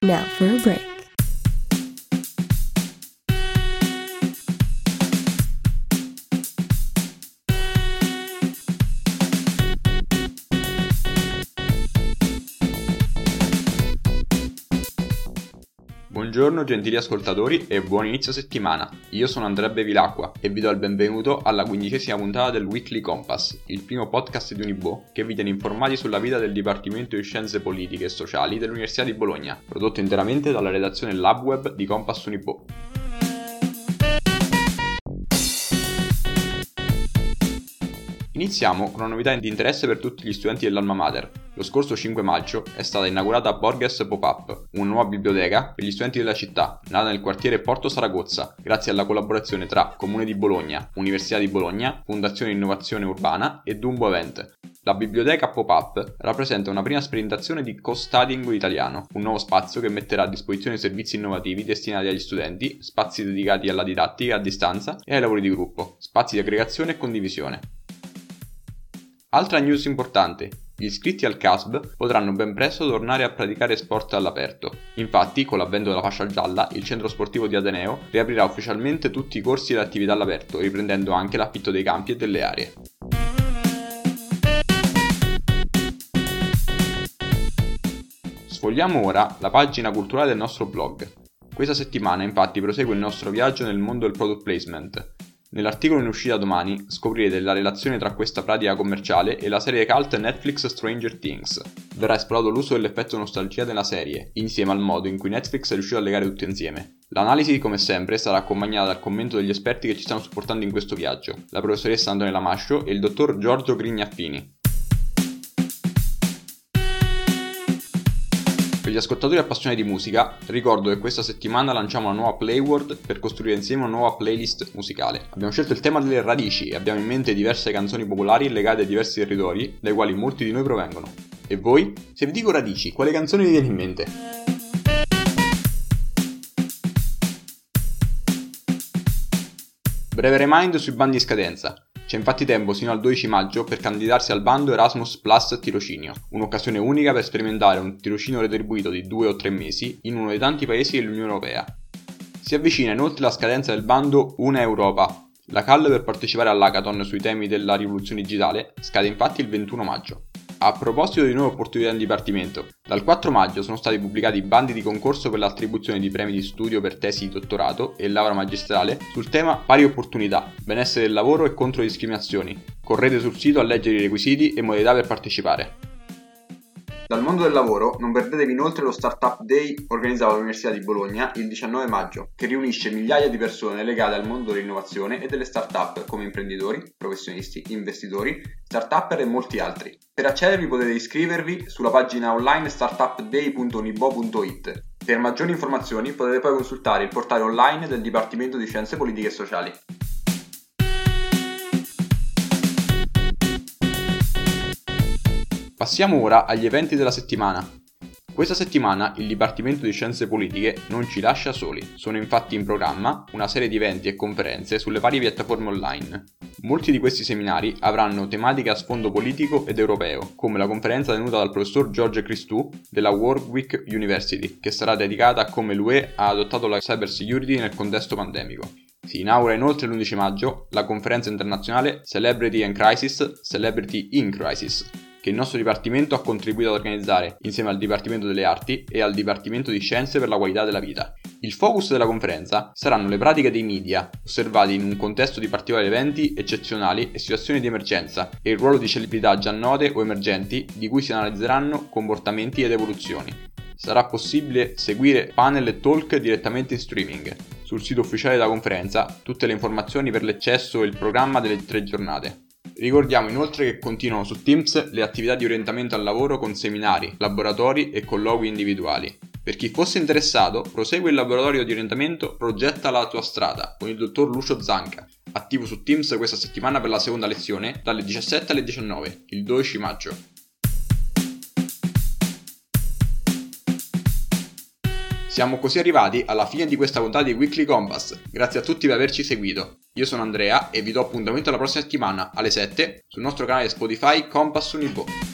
Now for a break. Buongiorno gentili ascoltatori e buon inizio settimana. Io sono Andrea Bevilacqua e vi do il benvenuto alla quindicesima puntata del Weekly Compass, il primo podcast di Unibo che vi tiene informati sulla vita del Dipartimento di Scienze Politiche e Sociali dell'Università di Bologna, prodotto interamente dalla redazione LabWeb di Compass Unibo. Iniziamo con una novità di interesse per tutti gli studenti dell'Alma Mater. Lo scorso 5 maggio è stata inaugurata Borges Pop-Up, una nuova biblioteca per gli studenti della città, nata nel quartiere Porto Saragozza, grazie alla collaborazione tra Comune di Bologna, Università di Bologna, Fondazione Innovazione Urbana e Dumbo Event. La biblioteca Pop-Up rappresenta una prima sperimentazione di co-studying italiano, un nuovo spazio che metterà a disposizione servizi innovativi destinati agli studenti, spazi dedicati alla didattica a distanza e ai lavori di gruppo, spazi di aggregazione e condivisione. Altra news importante. Gli iscritti al CASB potranno ben presto tornare a praticare sport all'aperto. Infatti, con l'avvento della fascia gialla, il centro sportivo di Ateneo riaprirà ufficialmente tutti i corsi e le attività all'aperto, riprendendo anche l'affitto dei campi e delle aree. Sfogliamo ora la pagina culturale del nostro blog. Questa settimana infatti prosegue il nostro viaggio nel mondo del product placement, Nell'articolo in uscita domani scoprirete la relazione tra questa pratica commerciale e la serie cult Netflix Stranger Things. Verrà esplorato l'uso dell'effetto nostalgia della serie, insieme al modo in cui Netflix è riuscito a legare tutti insieme. L'analisi, come sempre, sarà accompagnata dal commento degli esperti che ci stanno supportando in questo viaggio, la professoressa Antonella Mascio e il dottor Giorgio Grignaffini. Per gli ascoltatori appassionati di musica, ricordo che questa settimana lanciamo una nuova playword per costruire insieme una nuova playlist musicale. Abbiamo scelto il tema delle radici e abbiamo in mente diverse canzoni popolari legate a diversi territori, dai quali molti di noi provengono. E voi? Se vi dico radici, quale canzone vi viene in mente? Breve remind sui bandi di scadenza. C'è infatti tempo sino al 12 maggio per candidarsi al bando Erasmus Plus Tirocinio, un'occasione unica per sperimentare un tirocinio retribuito di 2 o 3 mesi in uno dei tanti paesi dell'Unione Europea. Si avvicina inoltre la scadenza del bando Una Europa. La call per partecipare all'hackathon sui temi della rivoluzione digitale scade infatti il 21 maggio. A proposito di nuove opportunità in dipartimento, dal 4 maggio sono stati pubblicati bandi di concorso per l'attribuzione di premi di studio per tesi di dottorato e laurea magistrale sul tema pari opportunità, benessere del lavoro e contro le discriminazioni. Correte sul sito a leggere i requisiti e modalità per partecipare. Dal mondo del lavoro non perdetevi inoltre lo Startup Day organizzato all'Università di Bologna il 19 maggio, che riunisce migliaia di persone legate al mondo dell'innovazione e delle startup come imprenditori, professionisti, investitori, startupper e molti altri. Per accedervi potete iscrivervi sulla pagina online startupday.unibo.it. Per maggiori informazioni potete poi consultare il portale online del Dipartimento di Scienze Politiche e Sociali. Passiamo ora agli eventi della settimana. Questa settimana il Dipartimento di Scienze Politiche non ci lascia soli, sono infatti in programma una serie di eventi e conferenze sulle varie piattaforme online. Molti di questi seminari avranno tematiche a sfondo politico ed europeo, come la conferenza tenuta dal professor George Christou della Warwick University, che sarà dedicata a come l'UE ha adottato la cyber security nel contesto pandemico. Si inaugura inoltre l'11 maggio la conferenza internazionale Celebrity and Crisis, Celebrity in Crisis, che il nostro dipartimento ha contribuito ad organizzare insieme al Dipartimento delle Arti e al Dipartimento di Scienze per la qualità della vita. Il focus della conferenza saranno le pratiche dei media, osservati in un contesto di particolari eventi eccezionali e situazioni di emergenza, e il ruolo di celebrità già note o emergenti di cui si analizzeranno comportamenti ed evoluzioni. Sarà possibile seguire panel e talk direttamente in streaming. Sul sito ufficiale della conferenza tutte le informazioni per l'accesso e il programma delle tre giornate. Ricordiamo inoltre che continuano su Teams le attività di orientamento al lavoro con seminari, laboratori e colloqui individuali. Per chi fosse interessato, prosegue il laboratorio di orientamento Progetta la tua strada con il dottor Lucio Zanca, attivo su Teams questa settimana per la seconda lezione dalle 17 alle 19, il 12 maggio. Siamo così arrivati alla fine di questa puntata di Weekly Compass. Grazie a tutti per averci seguito. Io sono Andrea e vi do appuntamento la prossima settimana alle 7 sul nostro canale Spotify Compass Unibo.